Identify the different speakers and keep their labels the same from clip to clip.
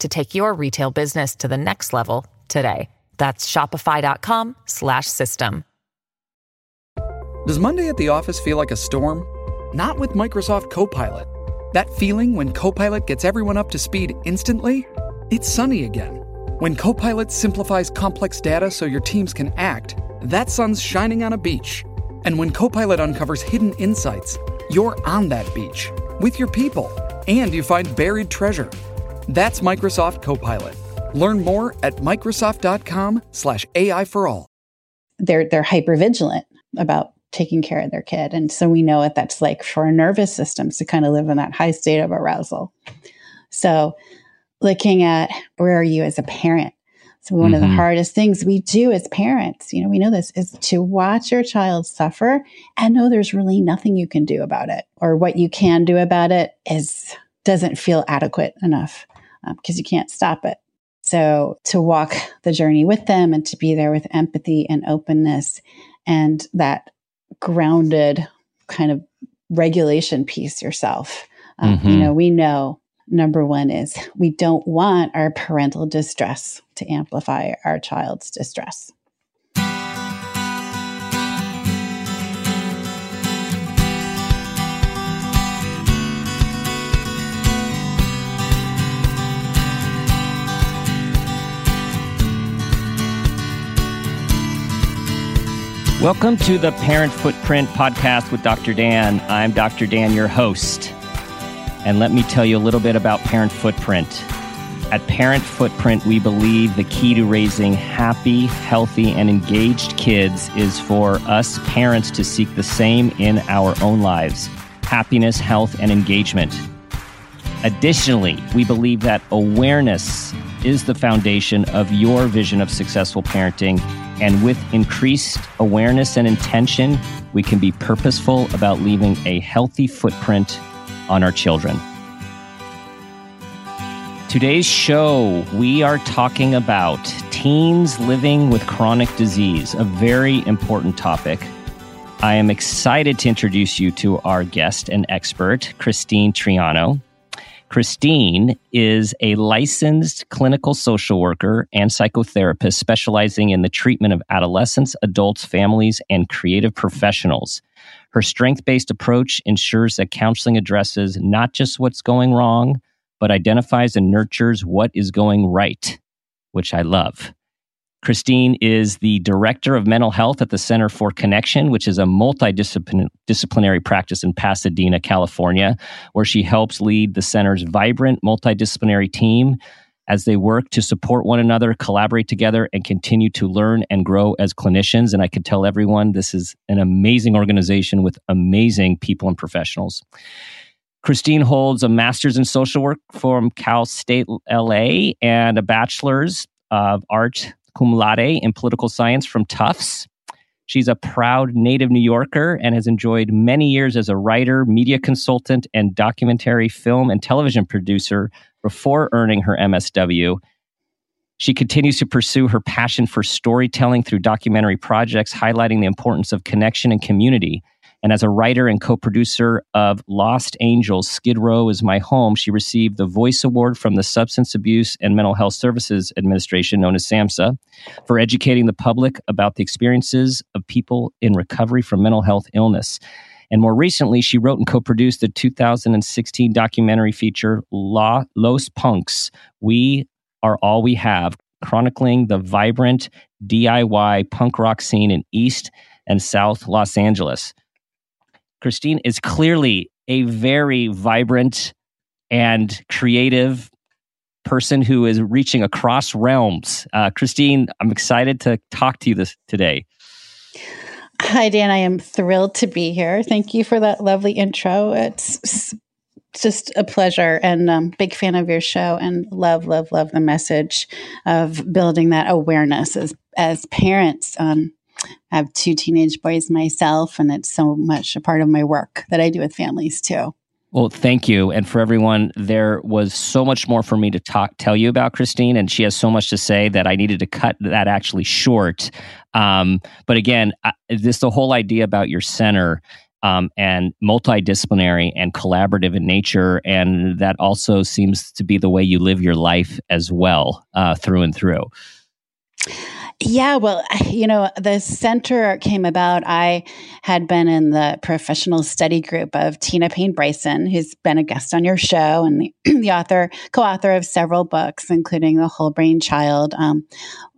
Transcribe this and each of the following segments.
Speaker 1: to take your retail business to the next level today. That's shopify.com slash system.
Speaker 2: Does Monday at the office feel like a storm? Not with Microsoft Copilot. That feeling when Copilot gets everyone up to speed instantly? It's sunny again. When Copilot simplifies complex data so your teams can act, that sun's shining on a beach. And when Copilot uncovers hidden insights, you're on that beach with your people and you find buried treasure. That's Microsoft Copilot. Learn more at Microsoft.com slash AI for all.
Speaker 3: They're they're hyper vigilant about taking care of their kid. And so we know what that's like for our nervous systems to kind of live in that high state of arousal. So looking at where are you as a parent? So one mm-hmm. of the mm-hmm. hardest things we do as parents, you know, we know this is to watch your child suffer and know there's really nothing you can do about it or what you can do about it is doesn't feel adequate enough because um, you can't stop it. So to walk the journey with them and to be there with empathy and openness and that grounded kind of regulation piece yourself. Um, mm-hmm. You know, we know number one is we don't want our parental distress to amplify our child's distress.
Speaker 4: Welcome to the Parent Footprint podcast with Dr. Dan. I'm Dr. Dan, your host. And let me tell you a little bit about Parent Footprint. At Parent Footprint, we believe the key to raising happy, healthy, and engaged kids is for us parents to seek the same in our own lives happiness, health, and engagement. Additionally, we believe that awareness is the foundation of your vision of successful parenting. And with increased awareness and intention, we can be purposeful about leaving a healthy footprint on our children. Today's show, we are talking about teens living with chronic disease, a very important topic. I am excited to introduce you to our guest and expert, Christine Triano. Christine is a licensed clinical social worker and psychotherapist specializing in the treatment of adolescents, adults, families, and creative professionals. Her strength based approach ensures that counseling addresses not just what's going wrong, but identifies and nurtures what is going right, which I love. Christine is the director of mental health at the Center for Connection, which is a multidisciplinary practice in Pasadena, California, where she helps lead the center's vibrant multidisciplinary team as they work to support one another, collaborate together, and continue to learn and grow as clinicians. And I could tell everyone this is an amazing organization with amazing people and professionals. Christine holds a master's in social work from Cal State LA and a bachelor's of art cum laude in political science from Tufts. She's a proud native New Yorker and has enjoyed many years as a writer, media consultant, and documentary film and television producer before earning her MSW. She continues to pursue her passion for storytelling through documentary projects, highlighting the importance of connection and community. And as a writer and co producer of Lost Angels, Skid Row is My Home, she received the Voice Award from the Substance Abuse and Mental Health Services Administration, known as SAMHSA, for educating the public about the experiences of people in recovery from mental health illness. And more recently, she wrote and co produced the 2016 documentary feature La, Los Punks We Are All We Have, chronicling the vibrant DIY punk rock scene in East and South Los Angeles. Christine is clearly a very vibrant and creative person who is reaching across realms. Uh, Christine, I'm excited to talk to you this today.
Speaker 3: Hi, Dan. I am thrilled to be here. Thank you for that lovely intro. It's just a pleasure and um, big fan of your show and love, love, love the message of building that awareness as as parents. Um, I have two teenage boys myself, and it's so much a part of my work that I do with families too.
Speaker 4: Well, thank you. And for everyone, there was so much more for me to talk, tell you about Christine, and she has so much to say that I needed to cut that actually short. Um, but again, I, this the whole idea about your center um, and multidisciplinary and collaborative in nature, and that also seems to be the way you live your life as well, uh, through and through.
Speaker 3: Yeah, well, you know, the center came about. I had been in the professional study group of Tina Payne Bryson, who's been a guest on your show and the, the author, co author of several books, including The Whole Brain Child, um,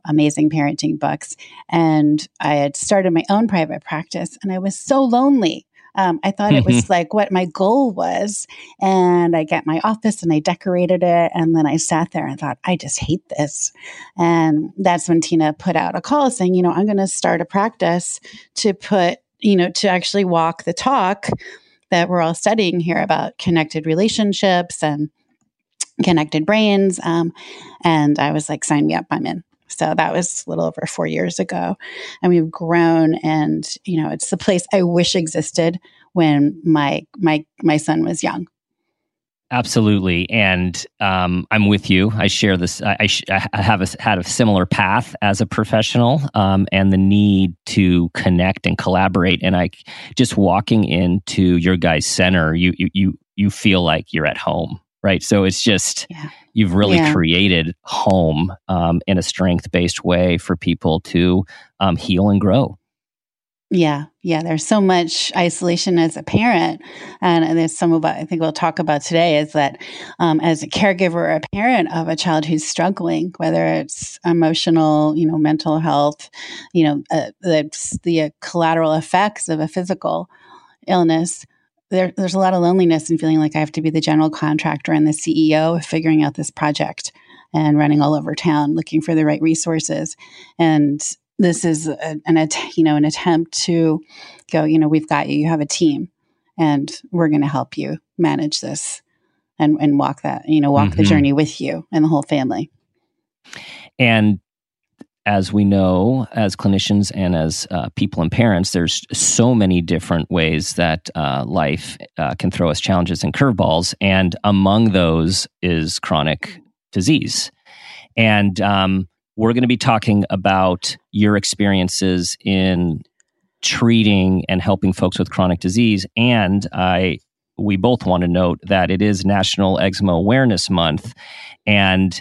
Speaker 3: amazing parenting books. And I had started my own private practice, and I was so lonely um, I thought it was mm-hmm. like what my goal was. And I get my office and I decorated it. And then I sat there and thought, I just hate this. And that's when Tina put out a call saying, you know, I'm going to start a practice to put, you know, to actually walk the talk that we're all studying here about connected relationships and connected brains. Um, and I was like, sign me up, I'm in. So that was a little over four years ago. And we've grown and, you know, it's the place I wish existed when my my my son was young.
Speaker 4: Absolutely, and um, I'm with you. I share this. I, I, sh- I have a, had a similar path as a professional, um, and the need to connect and collaborate. And I just walking into your guys' center, you you you you feel like you're at home, right? So it's just yeah you've really yeah. created home um, in a strength based way for people to um, heal and grow.
Speaker 3: Yeah, yeah. There's so much isolation as a parent, and there's some of what I think we'll talk about today is that um, as a caregiver or a parent of a child who's struggling, whether it's emotional, you know, mental health, you know, uh, the the uh, collateral effects of a physical illness, there, there's a lot of loneliness and feeling like I have to be the general contractor and the CEO of figuring out this project and running all over town looking for the right resources. And this is a, an you know an attempt to go. You know, we've got you. You have a team, and we're going to help you manage this and and walk that you know walk mm-hmm. the journey with you and the whole family.
Speaker 4: And as we know, as clinicians and as uh, people and parents, there's so many different ways that uh, life uh, can throw us challenges and curveballs. And among those is chronic disease. And um, we're going to be talking about your experiences in treating and helping folks with chronic disease. And I, we both want to note that it is National Eczema Awareness Month. And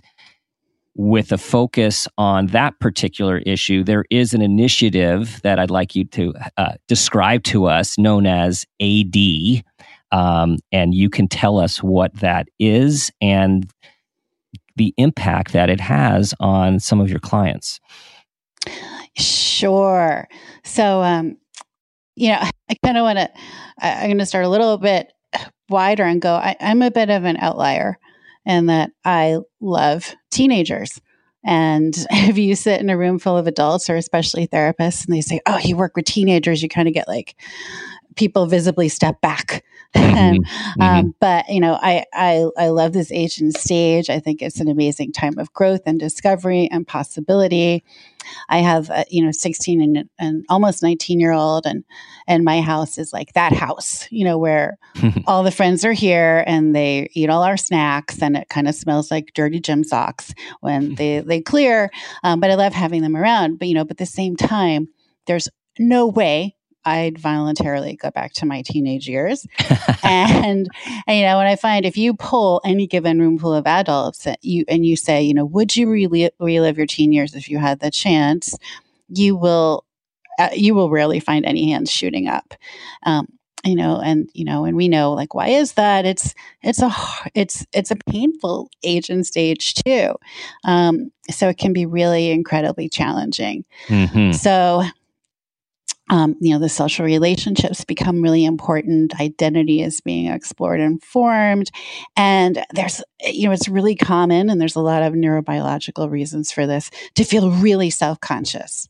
Speaker 4: with a focus on that particular issue, there is an initiative that I'd like you to uh, describe to us known as AD. Um, and you can tell us what that is and the impact that it has on some of your clients.
Speaker 3: Sure. So, um, you know, I kind of want to, I'm going to start a little bit wider and go, I, I'm a bit of an outlier and that I love teenagers. And if you sit in a room full of adults or especially therapists and they say, Oh, you work with teenagers, you kind of get like people visibly step back. Mm-hmm. um, mm-hmm. But you know, I, I I love this age and stage. I think it's an amazing time of growth and discovery and possibility. I have a, you know 16 and, and almost 19 year old, and and my house is like that house, you know, where all the friends are here and they eat all our snacks, and it kind of smells like dirty gym socks when they they clear. Um, but I love having them around. But you know, but at the same time, there's no way I'd voluntarily go back to my teenage years. and, and, you know, when I find if you pull any given room full of adults that you and you say, you know, would you relive, relive your teen years if you had the chance? You will, uh, you will rarely find any hands shooting up. Um, you know and you know and we know like why is that it's it's a it's it's a painful age and stage too um, so it can be really incredibly challenging mm-hmm. so um, you know, the social relationships become really important. Identity is being explored and formed. And there's, you know, it's really common, and there's a lot of neurobiological reasons for this, to feel really self conscious.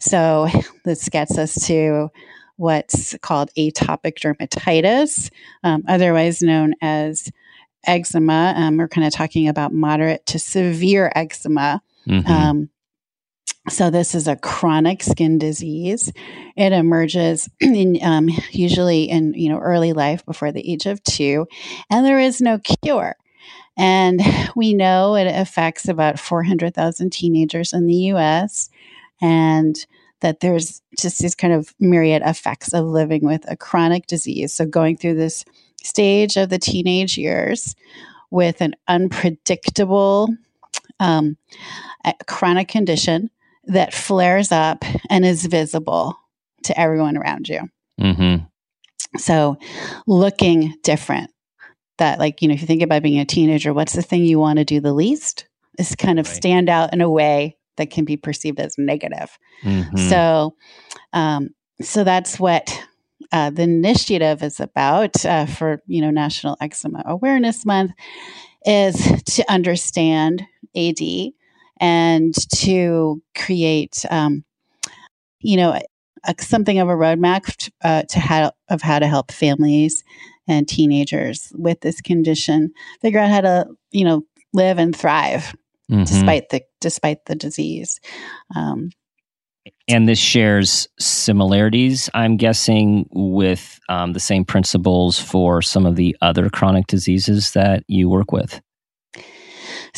Speaker 3: So this gets us to what's called atopic dermatitis, um, otherwise known as eczema. Um, we're kind of talking about moderate to severe eczema. Mm-hmm. Um, so this is a chronic skin disease. It emerges in, um, usually in you know early life before the age of two, and there is no cure. And we know it affects about 400,000 teenagers in the US, and that there's just these kind of myriad effects of living with a chronic disease. So, going through this stage of the teenage years with an unpredictable um, chronic condition that flares up and is visible to everyone around you. Mm-hmm. So, looking different, that like you know if you think about being a teenager what's the thing you want to do the least is kind of right. stand out in a way that can be perceived as negative mm-hmm. so um, so that's what uh, the initiative is about uh, for you know national eczema awareness month is to understand ad and to create um, you know a, something of a roadmap uh, to how of how to help families and teenagers with this condition figure out how to you know live and thrive mm-hmm. despite the despite the disease um,
Speaker 4: and this shares similarities i'm guessing with um, the same principles for some of the other chronic diseases that you work with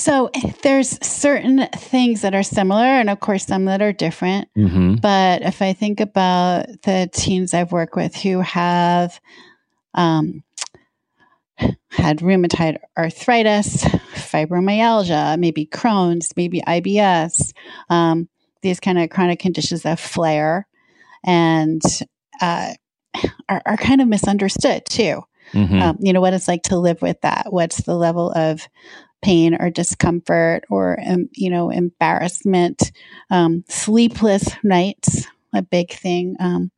Speaker 3: so there's certain things that are similar and of course some that are different mm-hmm. but if i think about the teens i've worked with who have um, had rheumatoid arthritis, fibromyalgia, maybe Crohn's, maybe IBS, um, these kind of chronic conditions that flare and uh, are, are, kind of misunderstood too. Mm-hmm. Um, you know, what it's like to live with that. What's the level of pain or discomfort or, um, you know, embarrassment, um, sleepless nights, a big thing. Um,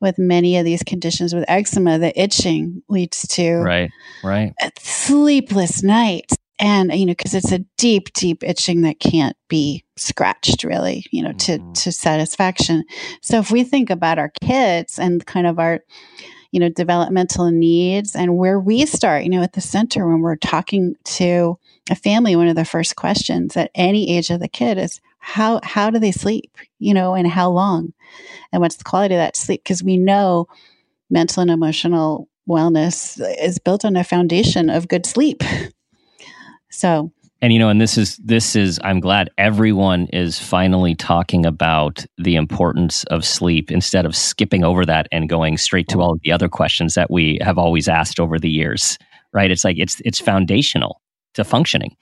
Speaker 3: with many of these conditions with eczema, the itching leads to
Speaker 4: right, right,
Speaker 3: sleepless nights, and you know because it's a deep, deep itching that can't be scratched really, you know, mm-hmm. to to satisfaction. So if we think about our kids and kind of our you know developmental needs and where we start, you know, at the center when we're talking to a family, one of the first questions at any age of the kid is how how do they sleep you know and how long? And what's the quality of that sleep? Because we know mental and emotional wellness is built on a foundation of good sleep. So
Speaker 4: and you know and this is this is i'm glad everyone is finally talking about the importance of sleep instead of skipping over that and going straight to all of the other questions that we have always asked over the years right? It's like it's it's foundational to functioning.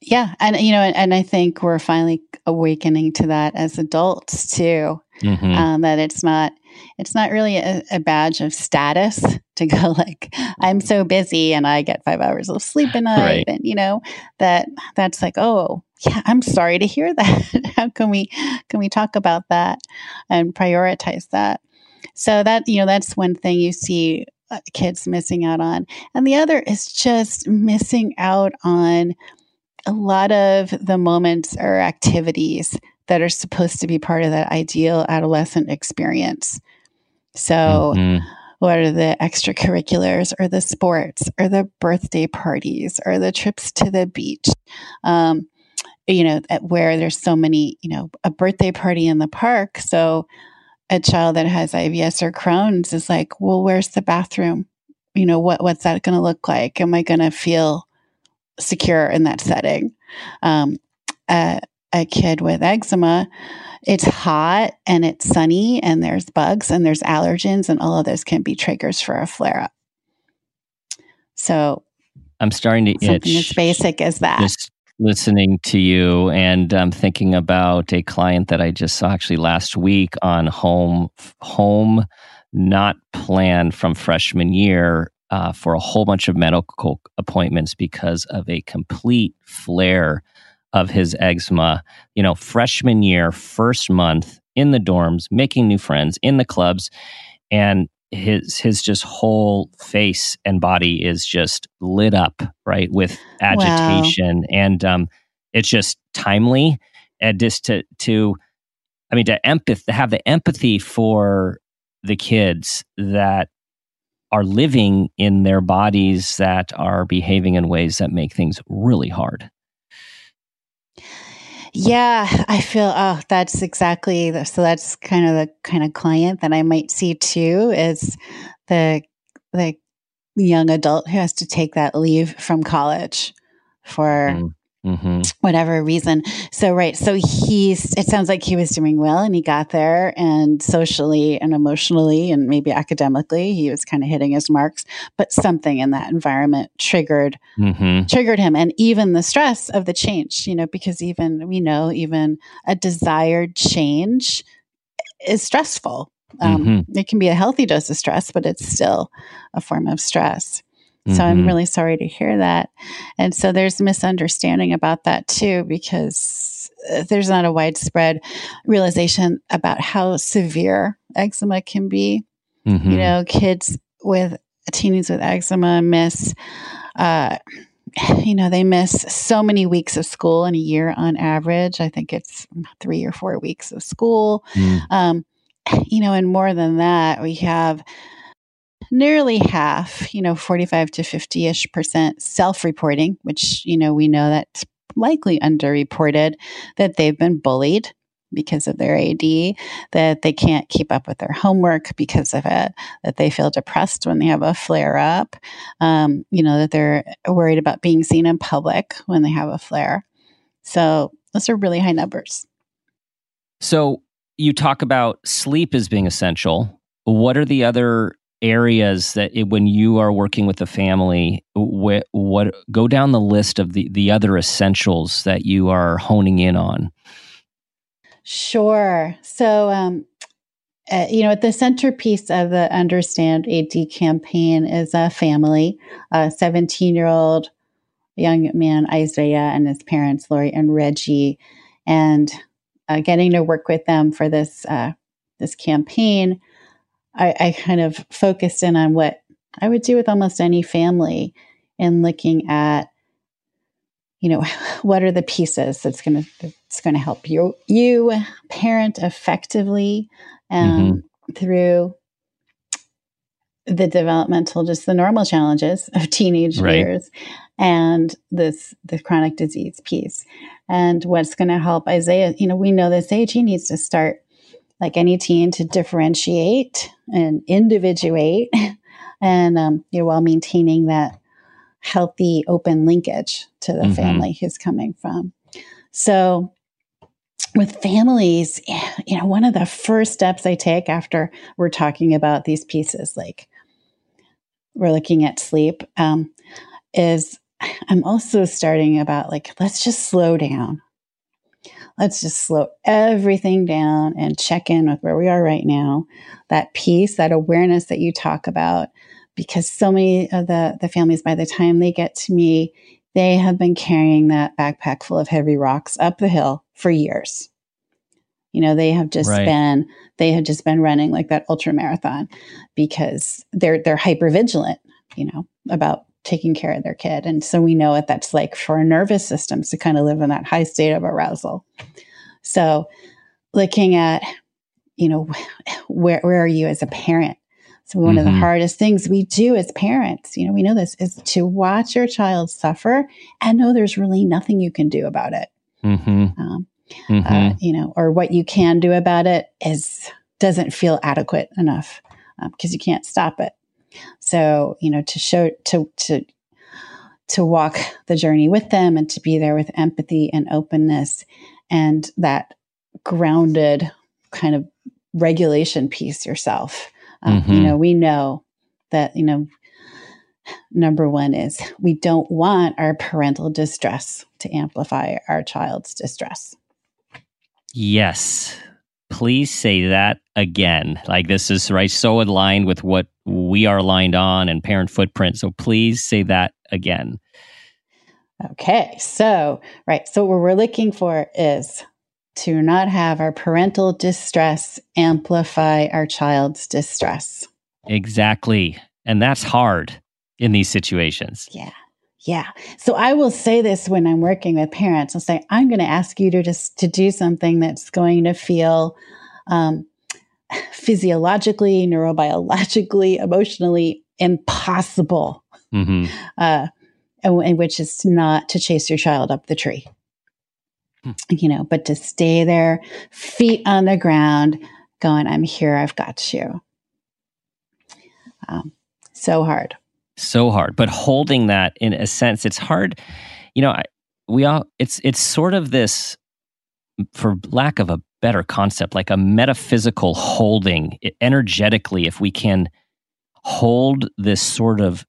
Speaker 3: Yeah, and you know, and, and, I think we're finally awakening to that as adults too. Mm-hmm. Um, that it's not it's not really a, a, badge of status to go like I'm so busy and I get five hours of sleep a night, right. and you know that that's like oh yeah, I'm sorry to hear that. How can we can we talk about that and prioritize that? So that you know that's one thing you see uh, kids missing out on, and the other is just missing out on a lot of the moments or activities that are supposed to be part of that ideal adolescent experience. So, mm-hmm. what are the extracurriculars or the sports or the birthday parties or the trips to the beach? Um, you know, where there's so many, you know, a birthday party in the park. So, a child that has IBS or Crohn's is like, well, where's the bathroom? You know, what what's that going to look like? Am I going to feel secure in that setting. Um, a, a kid with eczema, it's hot and it's sunny and there's bugs and there's allergens and all of those can be triggers for a flare up. So
Speaker 4: I'm starting to
Speaker 3: something itch. as basic as that.
Speaker 4: Just listening to you and I'm thinking about a client that I just saw actually last week on home home not planned from freshman year uh, for a whole bunch of medical appointments because of a complete flare of his eczema. You know, freshman year, first month in the dorms, making new friends in the clubs, and his his just whole face and body is just lit up right with agitation wow. and um it's just timely and just to to i mean to empath to have the empathy for the kids that are living in their bodies that are behaving in ways that make things really hard.
Speaker 3: Yeah, I feel oh that's exactly the, so that's kind of the kind of client that I might see too is the the young adult who has to take that leave from college for mm. Mm-hmm. whatever reason. So, right. So he's, it sounds like he was doing well and he got there and socially and emotionally and maybe academically, he was kind of hitting his marks, but something in that environment triggered, mm-hmm. triggered him. And even the stress of the change, you know, because even we know even a desired change is stressful. Um, mm-hmm. It can be a healthy dose of stress, but it's still a form of stress. So mm-hmm. I'm really sorry to hear that. And so there's misunderstanding about that too, because uh, there's not a widespread realization about how severe eczema can be. Mm-hmm. You know, kids with teens with eczema miss, uh, you know, they miss so many weeks of school in a year on average. I think it's three or four weeks of school. Mm. Um, you know, and more than that, we have nearly half, you know, 45 to 50 ish percent self reporting, which, you know, we know that's likely underreported, that they've been bullied because of their AD, that they can't keep up with their homework because of it, that they feel depressed when they have a flare up, um, you know, that they're worried about being seen in public when they have a flare. So those are really high numbers.
Speaker 4: So you talk about sleep as being essential. What are the other areas that it, when you are working with the family what, what go down the list of the the other essentials that you are honing in on.
Speaker 3: Sure. So um, uh, you know, at the centerpiece of the Understand AD campaign is a family, a 17 year old young man, Isaiah, and his parents, Lori and Reggie, and uh, getting to work with them for this uh, this campaign I, I kind of focused in on what I would do with almost any family and looking at you know what are the pieces that's going to that's going to help you you parent effectively um, mm-hmm. through the developmental just the normal challenges of teenage right. years and this the chronic disease piece and what's going to help isaiah you know we know this age he needs to start like any teen to differentiate and individuate and um, you know while maintaining that healthy open linkage to the mm-hmm. family he's coming from so with families you know one of the first steps i take after we're talking about these pieces like we're looking at sleep um, is i'm also starting about like let's just slow down let's just slow everything down and check in with where we are right now. That peace, that awareness that you talk about, because so many of the, the families, by the time they get to me, they have been carrying that backpack full of heavy rocks up the hill for years. You know, they have just right. been they have just been running like that ultra marathon because they're they're hyper vigilant, you know, about taking care of their kid. And so we know what that's like for our nervous systems to kind of live in that high state of arousal. So looking at, you know, where, where are you as a parent? So one mm-hmm. of the mm-hmm. hardest things we do as parents, you know, we know this is to watch your child suffer and know there's really nothing you can do about it. Mm-hmm. Um, uh, mm-hmm. Uh, you know, or what you can do about it is doesn't feel adequate enough because um, you can't stop it. So, you know, to show, to, to, to walk the journey with them and to be there with empathy and openness and that grounded kind of regulation piece yourself. Um, mm-hmm. You know, we know that, you know, number one is we don't want our parental distress to amplify our child's distress.
Speaker 4: Yes please say that again. Like this is right so aligned with what we are aligned on and parent footprint. So please say that again.
Speaker 3: Okay. So, right. So what we're looking for is to not have our parental distress amplify our child's distress.
Speaker 4: Exactly. And that's hard in these situations.
Speaker 3: Yeah. Yeah. So I will say this when I'm working with parents. I'll say, I'm going to ask you to just to do something that's going to feel um, physiologically, neurobiologically, emotionally impossible. Mm-hmm. Uh, and, and, which is not to chase your child up the tree, hmm. you know, but to stay there, feet on the ground, going, I'm here, I've got you. Um, so hard.
Speaker 4: So hard. But holding that in a sense, it's hard. You know, we all, it's, it's sort of this, for lack of a better concept, like a metaphysical holding energetically, if we can hold this sort of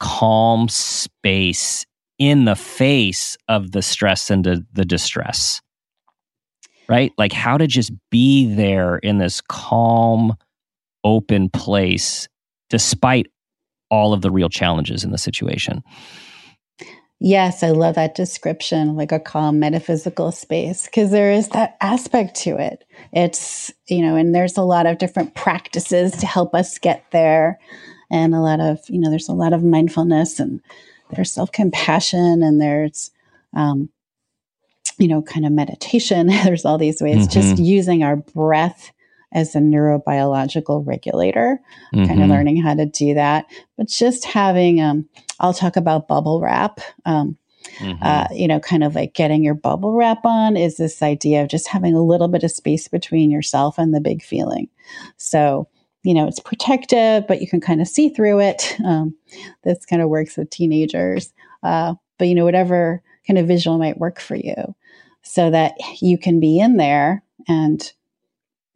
Speaker 4: calm space in the face of the stress and the, the distress. Right? Like how to just be there in this calm open place despite all of the real challenges in the situation
Speaker 3: Yes, I love that description, like a calm metaphysical space, because there is that aspect to it. It's, you know, and there's a lot of different practices to help us get there. And a lot of, you know, there's a lot of mindfulness and there's self compassion and there's, um, you know, kind of meditation. there's all these ways, mm-hmm. just using our breath as a neurobiological regulator, mm-hmm. kind of learning how to do that. But just having, um, I'll talk about bubble wrap. Um, mm-hmm. uh, you know, kind of like getting your bubble wrap on is this idea of just having a little bit of space between yourself and the big feeling. So, you know, it's protective, but you can kind of see through it. Um, this kind of works with teenagers. Uh, but, you know, whatever kind of visual might work for you so that you can be in there and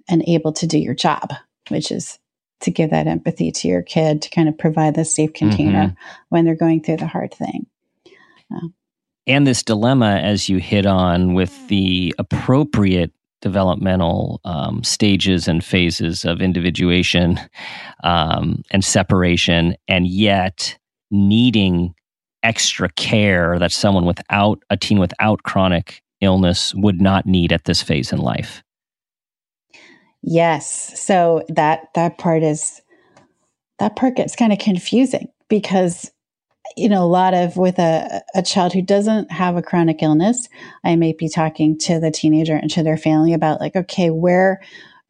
Speaker 3: and able to do your job, which is to give that empathy to your kid to kind of provide the safe container mm-hmm. when they're going through the hard thing.
Speaker 4: Uh, and this dilemma, as you hit on, with the appropriate developmental um, stages and phases of individuation um, and separation, and yet needing extra care that someone without a teen without chronic illness would not need at this phase in life.
Speaker 3: Yes. So that that part is that part gets kind of confusing because you know a lot of with a, a child who doesn't have a chronic illness i may be talking to the teenager and to their family about like okay where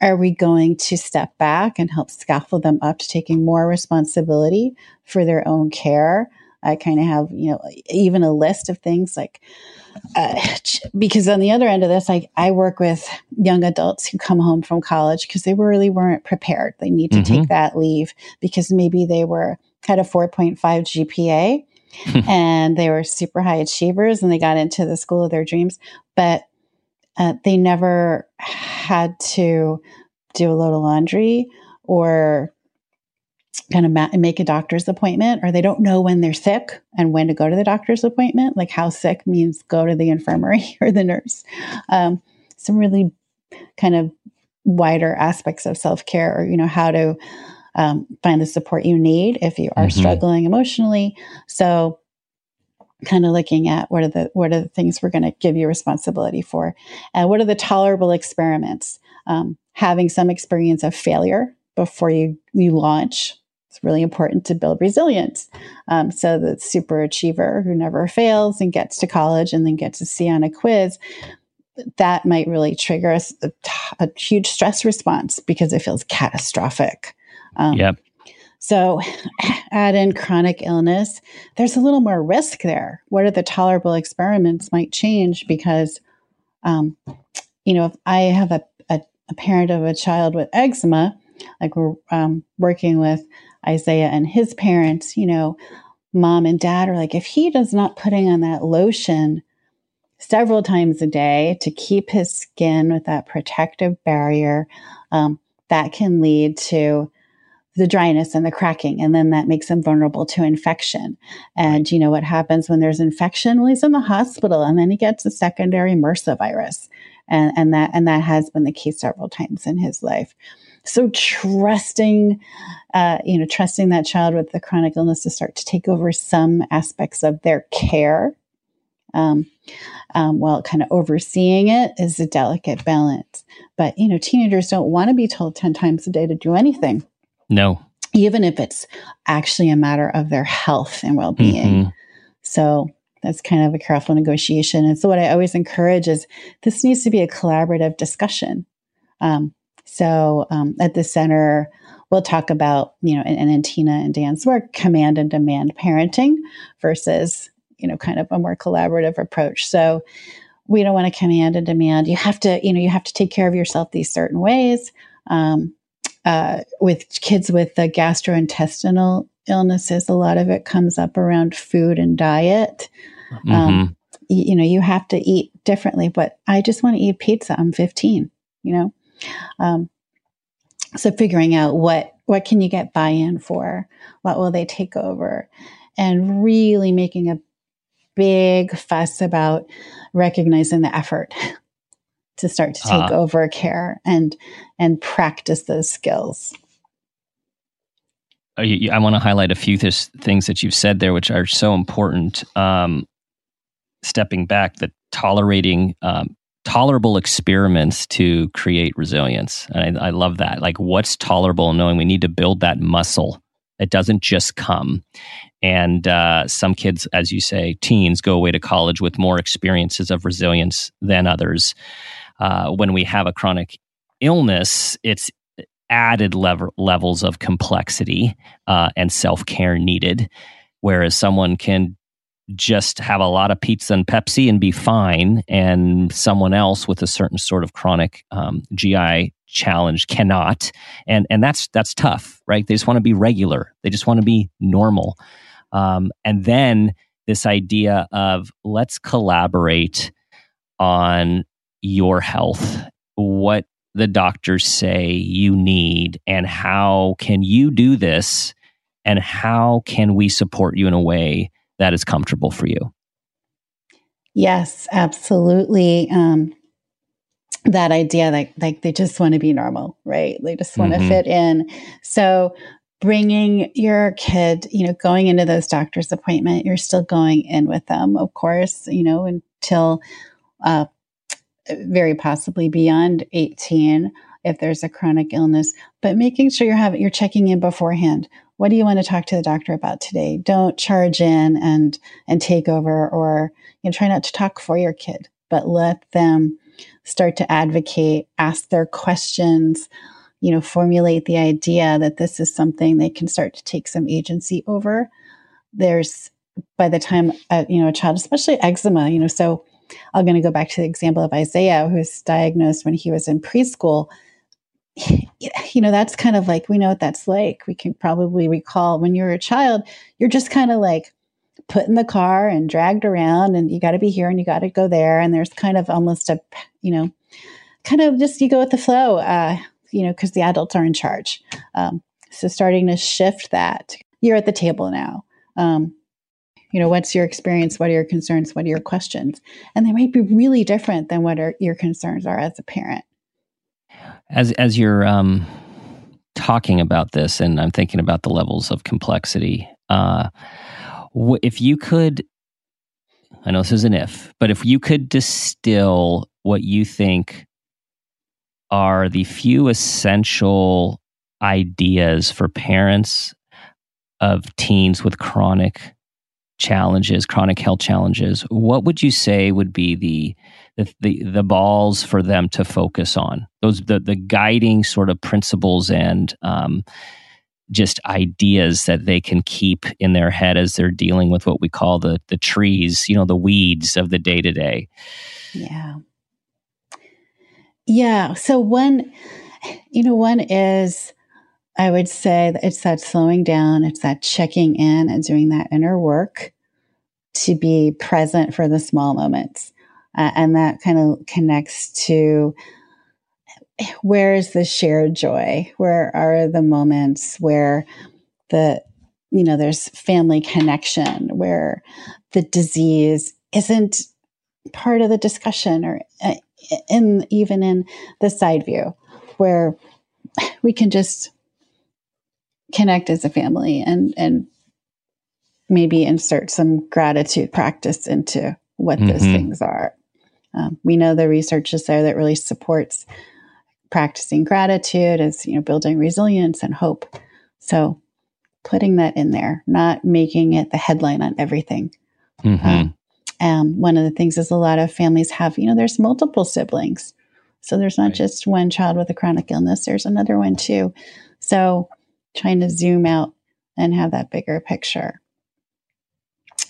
Speaker 3: are we going to step back and help scaffold them up to taking more responsibility for their own care i kind of have you know even a list of things like uh, because on the other end of this, I, I work with young adults who come home from college because they really weren't prepared. They need to mm-hmm. take that leave because maybe they were had a 4.5 GPA and they were super high achievers and they got into the school of their dreams, but uh, they never had to do a load of laundry or kind of ma- make a doctor's appointment or they don't know when they're sick and when to go to the doctor's appointment. Like how sick means go to the infirmary or the nurse. Um, some really kind of wider aspects of self-care or you know how to um, find the support you need if you are mm-hmm. struggling emotionally. So kind of looking at what are the what are the things we're going to give you responsibility for and what are the tolerable experiments? Um, having some experience of failure before you you launch it's really important to build resilience. Um, so the super achiever who never fails and gets to college and then gets a C on a quiz, that might really trigger a, a huge stress response because it feels catastrophic.
Speaker 4: Um, yep.
Speaker 3: So add in chronic illness, there's a little more risk there. What are the tolerable experiments might change because, um, you know, if I have a, a, a, parent of a child with eczema, like we're um, working with Isaiah and his parents, you know, mom and dad are like, if he does not putting on that lotion several times a day to keep his skin with that protective barrier, um, that can lead to the dryness and the cracking and then that makes him vulnerable to infection. And you know what happens when there's infection? Well he's in the hospital and then he gets a secondary MRSA virus and, and that and that has been the case several times in his life so trusting, uh, you know, trusting that child with the chronic illness to start to take over some aspects of their care, um, um, while kind of overseeing it is a delicate balance. But you know, teenagers don't want to be told ten times a day to do anything.
Speaker 4: No,
Speaker 3: even if it's actually a matter of their health and well-being. Mm-hmm. So that's kind of a careful negotiation. And so what I always encourage is this needs to be a collaborative discussion. Um, So um, at the center, we'll talk about, you know, and, and Tina and Dan's work, command and demand parenting versus, you know, kind of a more collaborative approach. So we don't want to command and demand. You have to, you know, you have to take care of yourself these certain ways. Um, uh, with kids with the gastrointestinal illnesses, a lot of it comes up around food and diet. Mm-hmm. Um, you, you know, you have to eat differently, but I just want to eat pizza. I'm 15, you know? Um, so figuring out what, what can you get buy-in for? What will they take over? And really making a big fuss about recognizing the effort to start to take uh, over care and and practice those skills.
Speaker 4: I want to highlight a few th- things that you've said there, which are so important. Um, stepping back, that tolerating um, tolerable experiments to create resilience, and I, I love that. Like, what's tolerable? Knowing we need to build that muscle. It doesn't just come. And uh, some kids, as you say, teens go away to college with more experiences of resilience than others. Uh, when we have a chronic illness, it's added level, levels of complexity uh, and self care needed. Whereas someone can just have a lot of pizza and Pepsi and be fine, and someone else with a certain sort of chronic um, GI challenge cannot, and and that's that's tough, right? They just want to be regular. They just want to be normal. Um, and then this idea of let's collaborate on your health, what the doctors say you need, and how can you do this, and how can we support you in a way that is comfortable for you?
Speaker 3: Yes, absolutely. Um, that idea that like they just want to be normal, right? They just want mm-hmm. to fit in. So bringing your kid, you know, going into those doctor's appointment, you're still going in with them, of course, you know, until uh, very possibly beyond 18 if there's a chronic illness, but making sure you're having you're checking in beforehand. What do you want to talk to the doctor about today? Don't charge in and and take over or you know try not to talk for your kid, but let them start to advocate, ask their questions, you know, formulate the idea that this is something they can start to take some agency over. There's by the time uh, you know a child, especially eczema, you know, so I'm going to go back to the example of Isaiah, who's diagnosed when he was in preschool. You know, that's kind of like we know what that's like. We can probably recall when you were a child, you're just kind of like put in the car and dragged around, and you got to be here and you got to go there. And there's kind of almost a, you know, kind of just you go with the flow. Uh, you know, because the adults are in charge. Um, so starting to shift that. You're at the table now. Um, you know, what's your experience? What are your concerns? What are your questions? And they might be really different than what are, your concerns are as a parent.
Speaker 4: As as you're um, talking about this, and I'm thinking about the levels of complexity. Uh, if you could, I know this is an if, but if you could distill what you think are the few essential ideas for parents of teens with chronic challenges, chronic health challenges, what would you say would be the the the, the balls for them to focus on? Those the the guiding sort of principles and um, just ideas that they can keep in their head as they're dealing with what we call the the trees, you know, the weeds of the day to day.
Speaker 3: Yeah. Yeah. So one, you know, one is I would say that it's that slowing down, it's that checking in and doing that inner work to be present for the small moments. Uh, and that kind of connects to where is the shared joy? Where are the moments where the, you know, there's family connection, where the disease isn't part of the discussion or uh, in even in the side view where we can just connect as a family and and maybe insert some gratitude practice into what mm-hmm. those things are. Um, we know the research is there that really supports practicing gratitude as you know building resilience and hope. So putting that in there, not making it the headline on everything. Mm-hmm. Um, um, one of the things is a lot of families have, you know, there's multiple siblings. So there's not right. just one child with a chronic illness, there's another one too. So trying to zoom out and have that bigger picture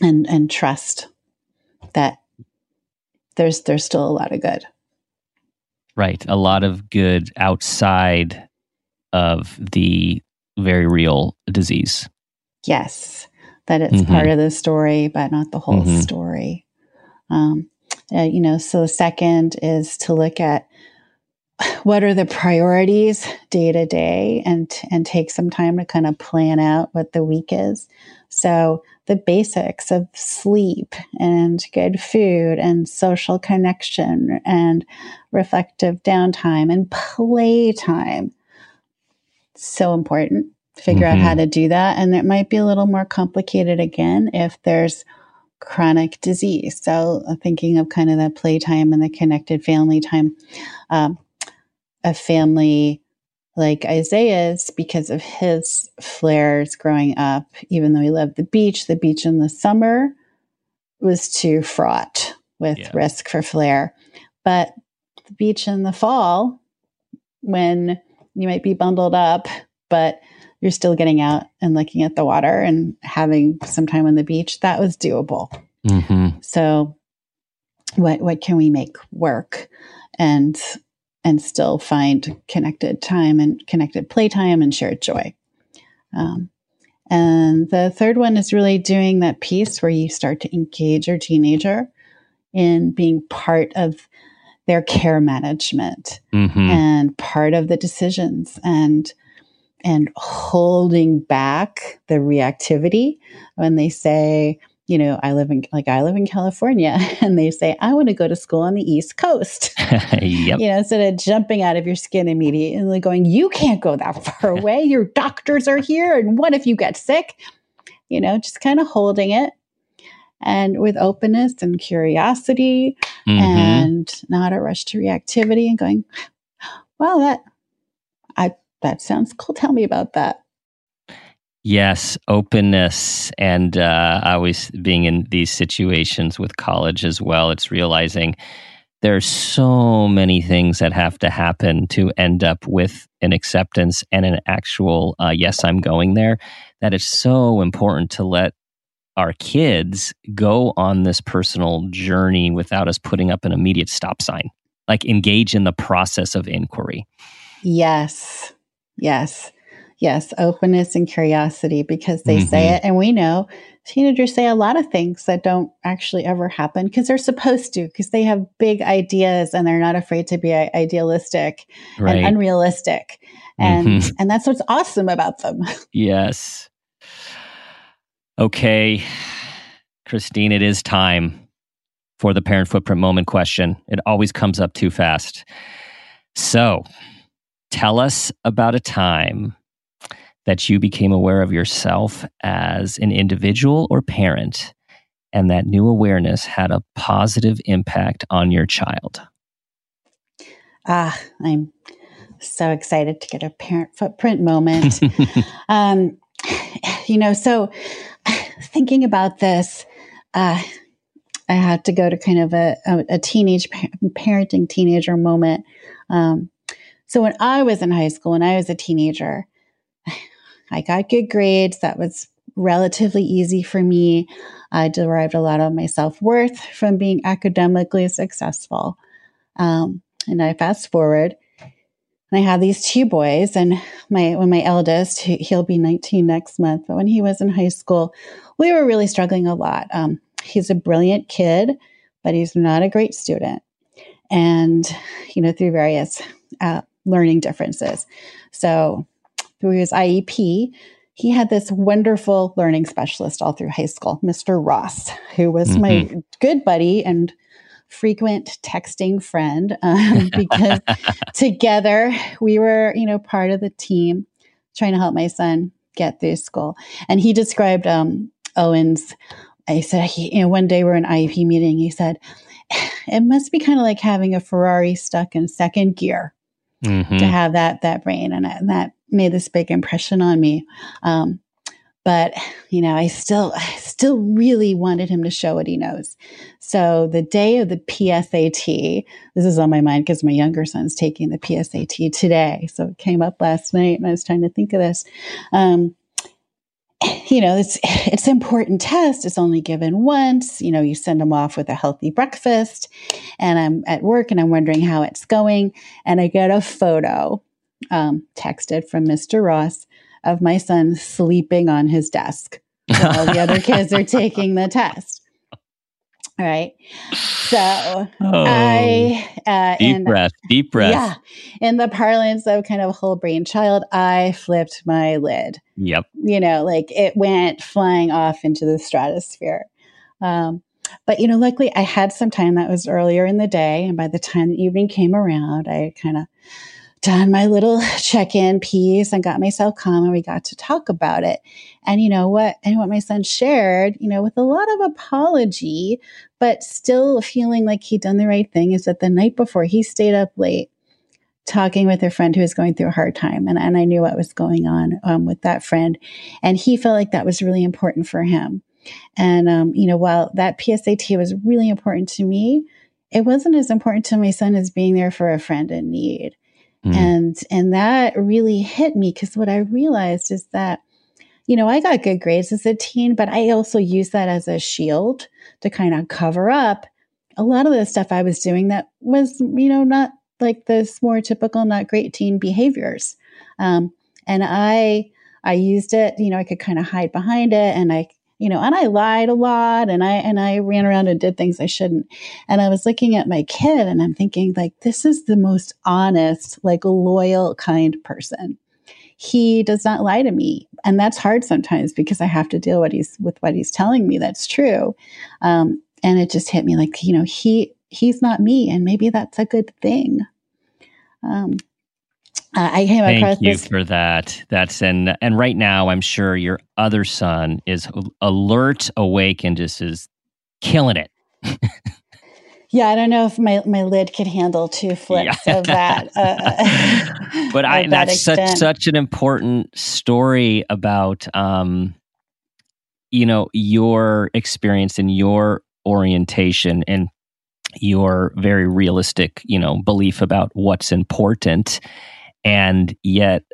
Speaker 3: and and trust that there's there's still a lot of good.
Speaker 4: Right. A lot of good outside of the very real disease.
Speaker 3: Yes. That it's mm-hmm. part of the story, but not the whole mm-hmm. story. Um, uh, you know, so the second is to look at what are the priorities day to day and and take some time to kind of plan out what the week is so the basics of sleep and good food and social connection and reflective downtime and play time so important figure mm-hmm. out how mm-hmm. to do that and it might be a little more complicated again if there's chronic disease so thinking of kind of the playtime and the connected family time um, a family like Isaiah's because of his flares growing up, even though he loved the beach, the beach in the summer was too fraught with yeah. risk for flare. But the beach in the fall, when you might be bundled up, but you're still getting out and looking at the water and having some time on the beach, that was doable. Mm-hmm. So, what what can we make work? And and still find connected time and connected playtime and shared joy. Um, and the third one is really doing that piece where you start to engage your teenager in being part of their care management mm-hmm. and part of the decisions and and holding back the reactivity when they say you know, I live in like I live in California and they say, I want to go to school on the East Coast. yep. You know, instead of jumping out of your skin immediately going, you can't go that far away. Your doctors are here. And what if you get sick? You know, just kind of holding it and with openness and curiosity mm-hmm. and not a rush to reactivity and going, well, that I that sounds cool. Tell me about that.
Speaker 4: Yes, openness. And uh, always being in these situations with college as well, it's realizing there's so many things that have to happen to end up with an acceptance and an actual, uh, yes, I'm going there, that it's so important to let our kids go on this personal journey without us putting up an immediate stop sign. Like engage in the process of inquiry.
Speaker 3: Yes. Yes. Yes, openness and curiosity because they mm-hmm. say it. And we know teenagers say a lot of things that don't actually ever happen because they're supposed to, because they have big ideas and they're not afraid to be idealistic right. and unrealistic. And, mm-hmm. and that's what's awesome about them.
Speaker 4: Yes. Okay. Christine, it is time for the parent footprint moment question. It always comes up too fast. So, tell us about a time that you became aware of yourself as an individual or parent, and that new awareness had a positive impact on your child?
Speaker 3: Ah, I'm so excited to get a parent footprint moment. um, you know, so thinking about this, uh, I had to go to kind of a, a, a teenage parenting teenager moment. Um, so when I was in high school, when I was a teenager, I got good grades. That was relatively easy for me. I derived a lot of my self worth from being academically successful. Um, and I fast forward, and I have these two boys, and my when my eldest, he'll be 19 next month, but when he was in high school, we were really struggling a lot. Um, he's a brilliant kid, but he's not a great student, and you know through various uh, learning differences. So through his IEP, he had this wonderful learning specialist all through high school, Mr. Ross, who was mm-hmm. my good buddy and frequent texting friend um, because together we were, you know, part of the team trying to help my son get through school. And he described um, Owen's. I said, he, you know, one day we're in IEP meeting. He said, it must be kind of like having a Ferrari stuck in second gear mm-hmm. to have that that brain, and, and that made this big impression on me. Um, but you know, I still, I still really wanted him to show what he knows. So the day of the PSAT, this is on my mind because my younger son's taking the PSAT today. So it came up last night and I was trying to think of this. Um, you know, it's it's an important test. It's only given once. You know, you send them off with a healthy breakfast, and I'm at work and I'm wondering how it's going, and I get a photo um, texted from Mr. Ross of my son sleeping on his desk while the other kids are taking the test. All right. So oh, I
Speaker 4: uh, deep in, breath, deep breath. Yeah.
Speaker 3: In the parlance of kind of a whole brain child, I flipped my lid.
Speaker 4: Yep.
Speaker 3: You know, like it went flying off into the stratosphere. Um, but you know, luckily I had some time that was earlier in the day, and by the time the evening came around, I kind of done my little check in piece and got myself calm and we got to talk about it. And you know what? And what my son shared, you know, with a lot of apology, but still feeling like he'd done the right thing is that the night before he stayed up late talking with a friend who was going through a hard time. And, and I knew what was going on um, with that friend. And he felt like that was really important for him. And, um, you know, while that PSAT was really important to me, it wasn't as important to my son as being there for a friend in need. Mm. And and that really hit me because what I realized is that you know, I got good grades as a teen, but I also used that as a shield to kind of cover up a lot of the stuff I was doing that was, you know, not like this more typical, not great teen behaviors. Um, and I, I used it, you know, I could kind of hide behind it and I you know, and I lied a lot and I and I ran around and did things I shouldn't. And I was looking at my kid and I'm thinking like this is the most honest, like loyal, kind person. He does not lie to me. And that's hard sometimes because I have to deal what he's with what he's telling me that's true. Um, and it just hit me like, you know, he he's not me and maybe that's a good thing. Um, uh, I came
Speaker 4: Thank
Speaker 3: across
Speaker 4: you
Speaker 3: this.
Speaker 4: for that. That's and and right now, I'm sure your other son is alert, awake, and just is killing it.
Speaker 3: yeah, I don't know if my, my lid could handle two flips yeah. of that.
Speaker 4: Uh, but I that's that such such an important story about um, you know your experience and your orientation and your very realistic you know belief about what's important and yet,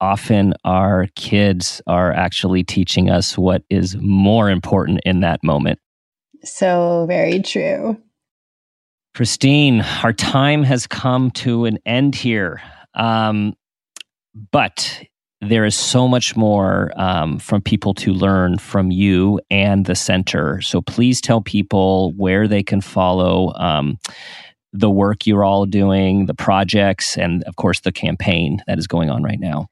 Speaker 4: often our kids are actually teaching us what is more important in that moment.
Speaker 3: So very true.
Speaker 4: Christine, our time has come to an end here. Um, but there is so much more um, from people to learn from you and the center. So please tell people where they can follow um, the work you're all doing, the projects, and of course the campaign that is going on right now.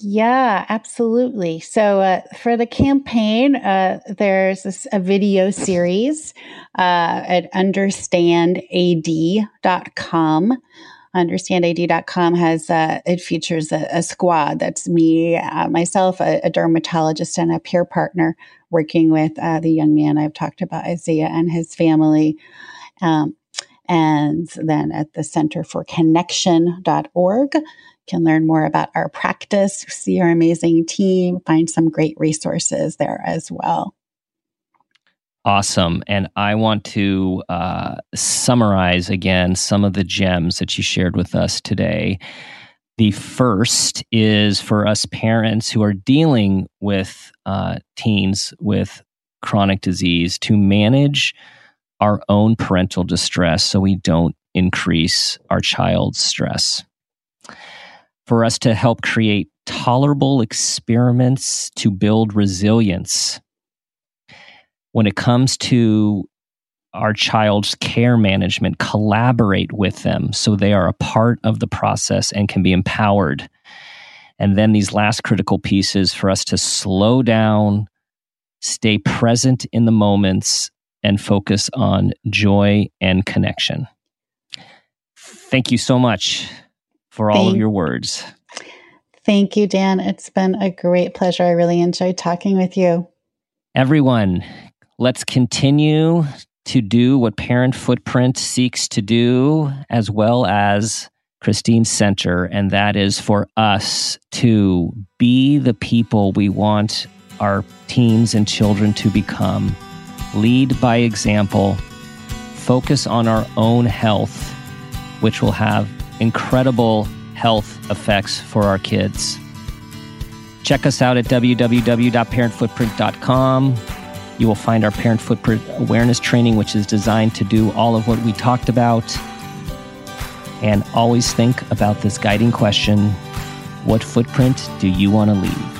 Speaker 3: Yeah, absolutely. So uh, for the campaign, uh, there's a video series uh, at understandad.com. Understandad.com has uh, it features a, a, squad. That's me, uh, myself, a, a, dermatologist, and a peer partner working with uh, the young man I've talked about, Isaiah, and his family. Um, and then at the Center for Connection.org, can learn more about our practice, see our amazing team, find some great resources there as well.
Speaker 4: Awesome. And I want to uh, summarize again some of the gems that you shared with us today. The first is for us parents who are dealing with uh, teens with chronic disease to manage our own parental distress so we don't increase our child's stress. For us to help create tolerable experiments to build resilience. When it comes to our child's care management, collaborate with them so they are a part of the process and can be empowered. And then these last critical pieces for us to slow down, stay present in the moments, and focus on joy and connection. Thank you so much for all thank, of your words.
Speaker 3: Thank you, Dan. It's been a great pleasure. I really enjoyed talking with you.
Speaker 4: Everyone, let's continue to do what Parent Footprint seeks to do, as well as Christine Center, and that is for us to be the people we want our teens and children to become, lead by example, focus on our own health, which will have incredible health effects for our kids. Check us out at www.parentfootprint.com. You will find our parent footprint awareness training, which is designed to do all of what we talked about. And always think about this guiding question What footprint do you want to leave?